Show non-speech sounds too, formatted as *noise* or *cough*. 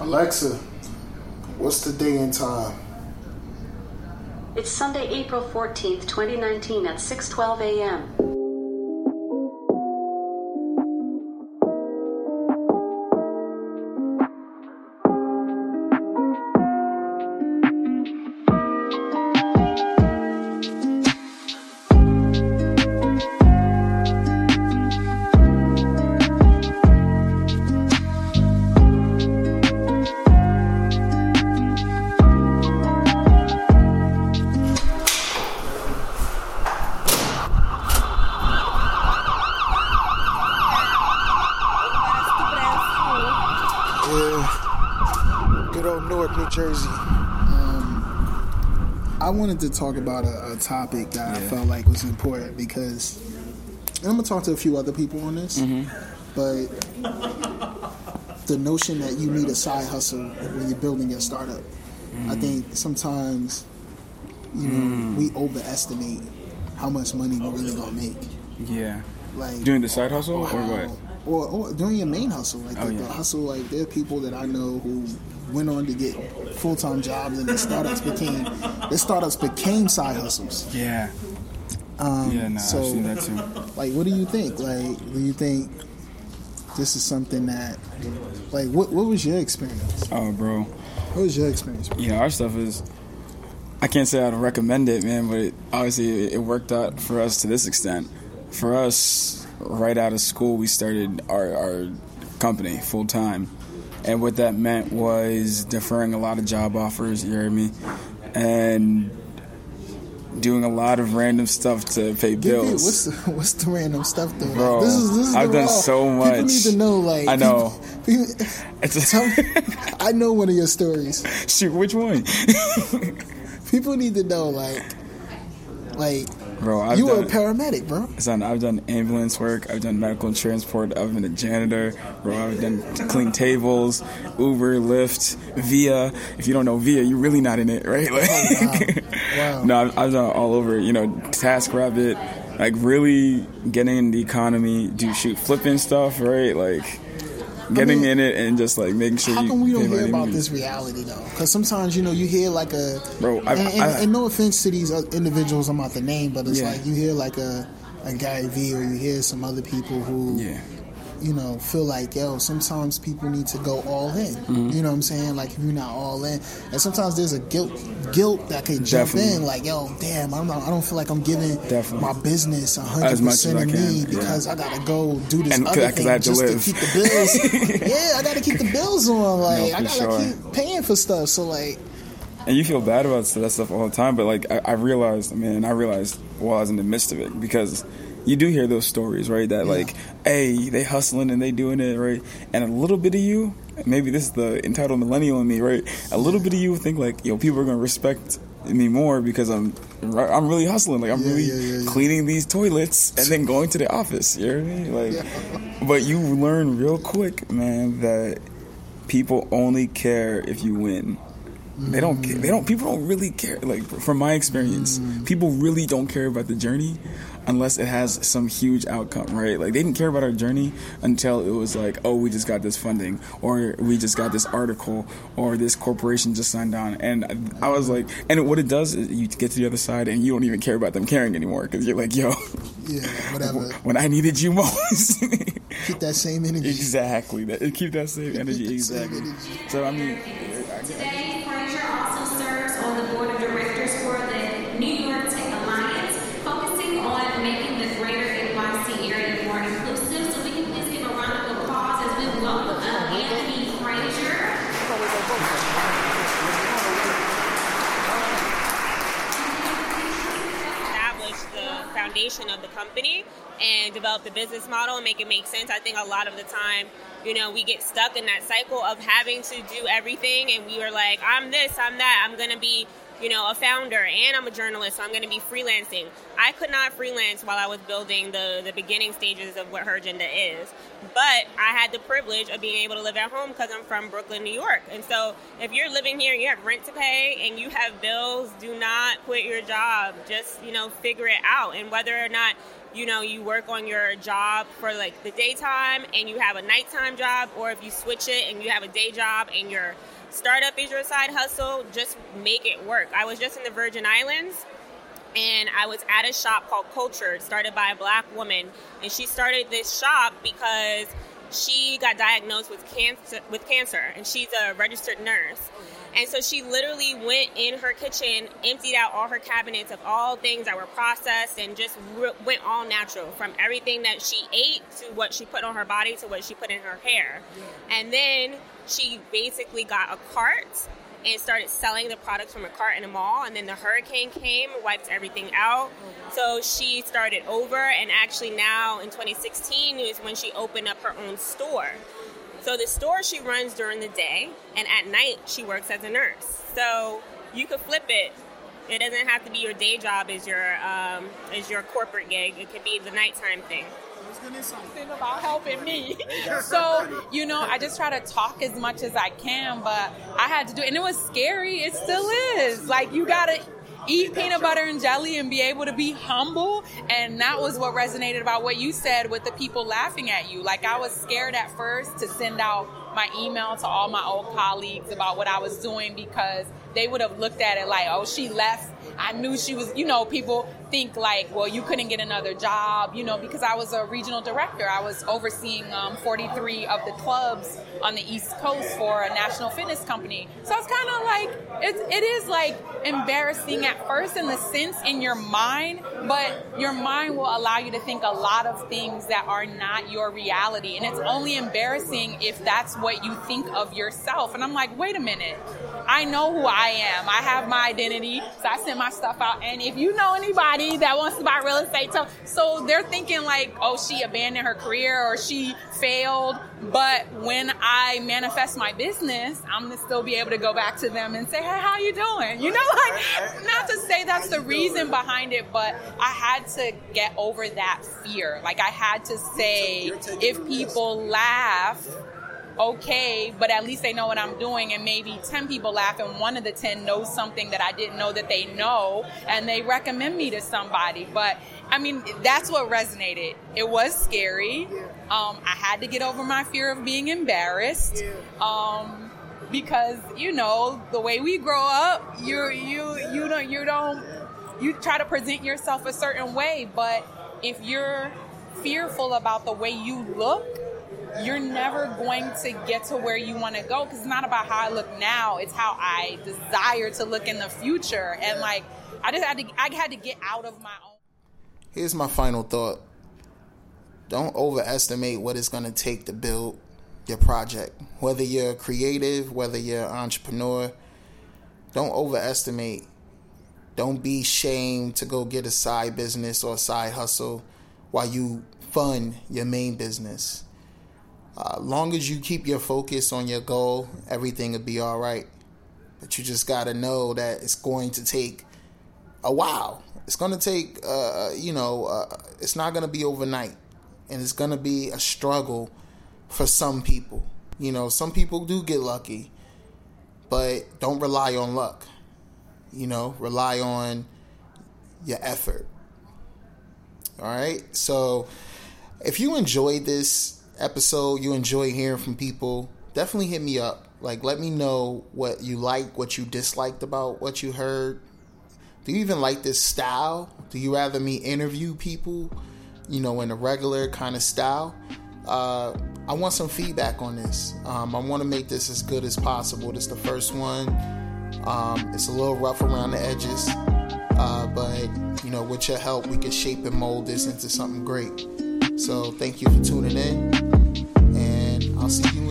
Alexa, what's the day and time? It's Sunday, April 14th, 2019 at 6:12 a.m. wanted to talk about a, a topic that yeah. I felt like was important because I'm gonna talk to a few other people on this, mm-hmm. but the notion that you need a side hustle when you're building your startup, mm. I think sometimes you know mm. we overestimate how much money we're really gonna make. Yeah, like doing the side hustle or what? Or, or doing your main hustle, like oh, the, yeah. the hustle. Like there are people that I know who went on to get full time jobs, and the startups became the startups became side hustles. Yeah. Um, yeah, no, so, I've seen that too. Like, what do you think? Like, do you think this is something that, like, what what was your experience? Oh, bro. What was your experience? Bro? Yeah, our stuff is. I can't say I'd recommend it, man, but it, obviously it worked out for us to this extent. For us, right out of school, we started our, our company full time and what that meant was deferring a lot of job offers. You heard me, and doing a lot of random stuff to pay bills. what's the, what's the random stuff though? Bro, this is, this is I've done raw. so much. People need to know, like I know. *laughs* People, it's a, I know one of your stories. *laughs* Shoot, which one? *laughs* people need to know, like, like bro. I've you were a paramedic, bro. Son, I've done ambulance work. I've done medical transport. I've been a janitor, bro. I've done clean tables, Uber, Lyft, Via. If you don't know Via, you're really not in it, right? Oh, like, oh, wow. *laughs* wow. no, I've, I've done all over. You know, Task TaskRabbit, like really getting in the economy, do shoot flipping stuff, right? Like getting I mean, in it and just like making sure. How come we don't hear about this reality though? Because sometimes you know you hear like a bro. I, and, and, I, and, no offense to these uh, individuals, I'm not the name, but it's yeah. like you hear like a a Gary Vee or you hear some other people who yeah you know, feel like, yo, sometimes people need to go all in. Mm-hmm. You know what I'm saying? Like, if you're not all in. And sometimes there's a guilt guilt that can jump Definitely. in. Like, yo, damn, I'm not, I don't feel like I'm giving Definitely. my business 100% of me because yeah. I got to go do this and other thing just to, to, keep the bills. *laughs* yeah, I got to keep the bills on. Like, no, I got to sure. keep paying for stuff. So, like, and you feel bad about that stuff all the time, but like I, I realized, I mean, I realized while I was in the midst of it because you do hear those stories, right? That yeah. like, hey, they hustling and they doing it, right? And a little bit of you, maybe this is the entitled millennial in me, right? A little bit of you think like, yo, people are gonna respect me more because I'm I'm really hustling. Like I'm yeah, really yeah, cleaning these toilets and then going to the office. You know what I mean? Like, but you learn real quick, man, that people only care if you win. They don't. care. They don't. People don't really care. Like from my experience, mm. people really don't care about the journey unless it has some huge outcome, right? Like they didn't care about our journey until it was like, oh, we just got this funding, or we just got this article, or this corporation just signed on. And I was like, and what it does is you get to the other side and you don't even care about them caring anymore because you're like, yo, yeah, whatever. *laughs* When I needed you most, *laughs* keep that same energy. Exactly. That keep that same energy. Exactly. Same energy. So I mean. Company and develop the business model and make it make sense. I think a lot of the time, you know, we get stuck in that cycle of having to do everything and we are like, I'm this, I'm that, I'm to be you know, a founder and I'm a journalist, so I'm going to be freelancing. I could not freelance while I was building the, the beginning stages of what Her Agenda is. But I had the privilege of being able to live at home because I'm from Brooklyn, New York. And so if you're living here and you have rent to pay and you have bills, do not quit your job. Just, you know, figure it out. And whether or not you know, you work on your job for like the daytime and you have a nighttime job, or if you switch it and you have a day job and your startup is your side hustle, just make it work. I was just in the Virgin Islands and I was at a shop called Culture, started by a black woman, and she started this shop because she got diagnosed with cancer with cancer and she's a registered nurse. And so she literally went in her kitchen, emptied out all her cabinets of all things that were processed, and just re- went all natural from everything that she ate to what she put on her body to what she put in her hair. And then she basically got a cart and started selling the products from a cart in a mall. And then the hurricane came, wiped everything out. So she started over, and actually now in 2016 is when she opened up her own store. So the store she runs during the day, and at night she works as a nurse. So you could flip it. It doesn't have to be your day job as your um, your corporate gig. It could be the nighttime thing something about helping me. *laughs* so, you know, I just try to talk as much as I can, but I had to do it. And it was scary. It still is. Like, you got to eat peanut butter and jelly and be able to be humble. And that was what resonated about what you said with the people laughing at you. Like I was scared at first to send out my email to all my old colleagues about what I was doing because they would have looked at it like, oh, she left. I knew she was, you know, people think like, well, you couldn't get another job, you know, because I was a regional director. I was overseeing um, 43 of the clubs on the East Coast for a national fitness company. So it's kind of like, it's, it is like embarrassing at first in the sense in your mind, but your mind will allow you to think a lot of things that are not your reality. And it's only embarrassing if that's what you think of yourself. And I'm like, wait a minute. I know who I am. I have my identity. So I send my stuff out. And if you know anybody that wants to buy real estate, so, so they're thinking like, oh, she abandoned her career or she failed. But when I manifest my business, I'm gonna still be able to go back to them and say, hey, how you doing? You know, like not to say that's the reason behind it, but I had to get over that fear. Like I had to say, if people laugh, okay, but at least they know what I'm doing. And maybe 10 people laugh, and one of the 10 knows something that I didn't know that they know, and they recommend me to somebody. But I mean, that's what resonated. It was scary. Um, I had to get over my fear of being embarrassed. Um, because you know the way we grow up, you you you don't you don't you try to present yourself a certain way, but if you're fearful about the way you look, you're never going to get to where you want to go because it's not about how I look now, it's how I desire to look in the future. And like, I just had to, I had to get out of my own. Here's my final thought don't overestimate what it's going to take to build your project. Whether you're creative, whether you're an entrepreneur, don't overestimate. Don't be shamed to go get a side business or a side hustle while you fund your main business. Uh, long as you keep your focus on your goal, everything will be all right. But you just got to know that it's going to take a while. It's going to take, uh, you know, uh, it's not going to be overnight. And it's going to be a struggle for some people. You know, some people do get lucky, but don't rely on luck. You know, rely on your effort. All right. So if you enjoyed this episode, you enjoy hearing from people, definitely hit me up. Like, let me know what you like, what you disliked about what you heard. Do you even like this style? Do you rather me interview people, you know, in a regular kind of style? Uh, I want some feedback on this. Um, I want to make this as good as possible. This is the first one. Um, it's a little rough around the edges, uh, but you know, with your help, we can shape and mold this into something great. So thank you for tuning in, and I'll see you